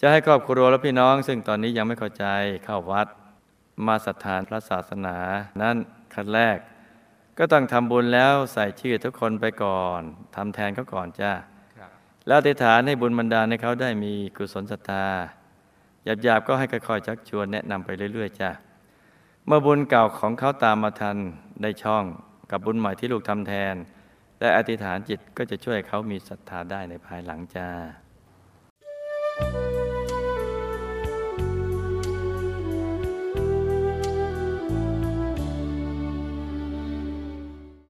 จะให้ครอบครัวและพี่น้อง ซึ่งตอนนี้ยังไม่เข้าใจเข้าวัด มาศรัทธานพระศาสนา นั้นขั้นแรก ก็ต้องทำบุญแล้วใส่ชื่อทุกคนไปก่อนทำแทนเขาก่อนจ้าแล้วอธิษฐานให้บุญบรรดาให้เขาได้มีกุศลศรัทธาหยาบๆก็ให้ค่อยๆชักชวนแนะนำไปเรื่อยๆจ้าเมื่อบุญเก่าของเขาตามมาทันได้ช่องกับบุญใหม่ที่ลูกทำแทน และอธิษฐานจิตก็จะช่วยเขามีศรัทธาได้ในภายหลังจ้า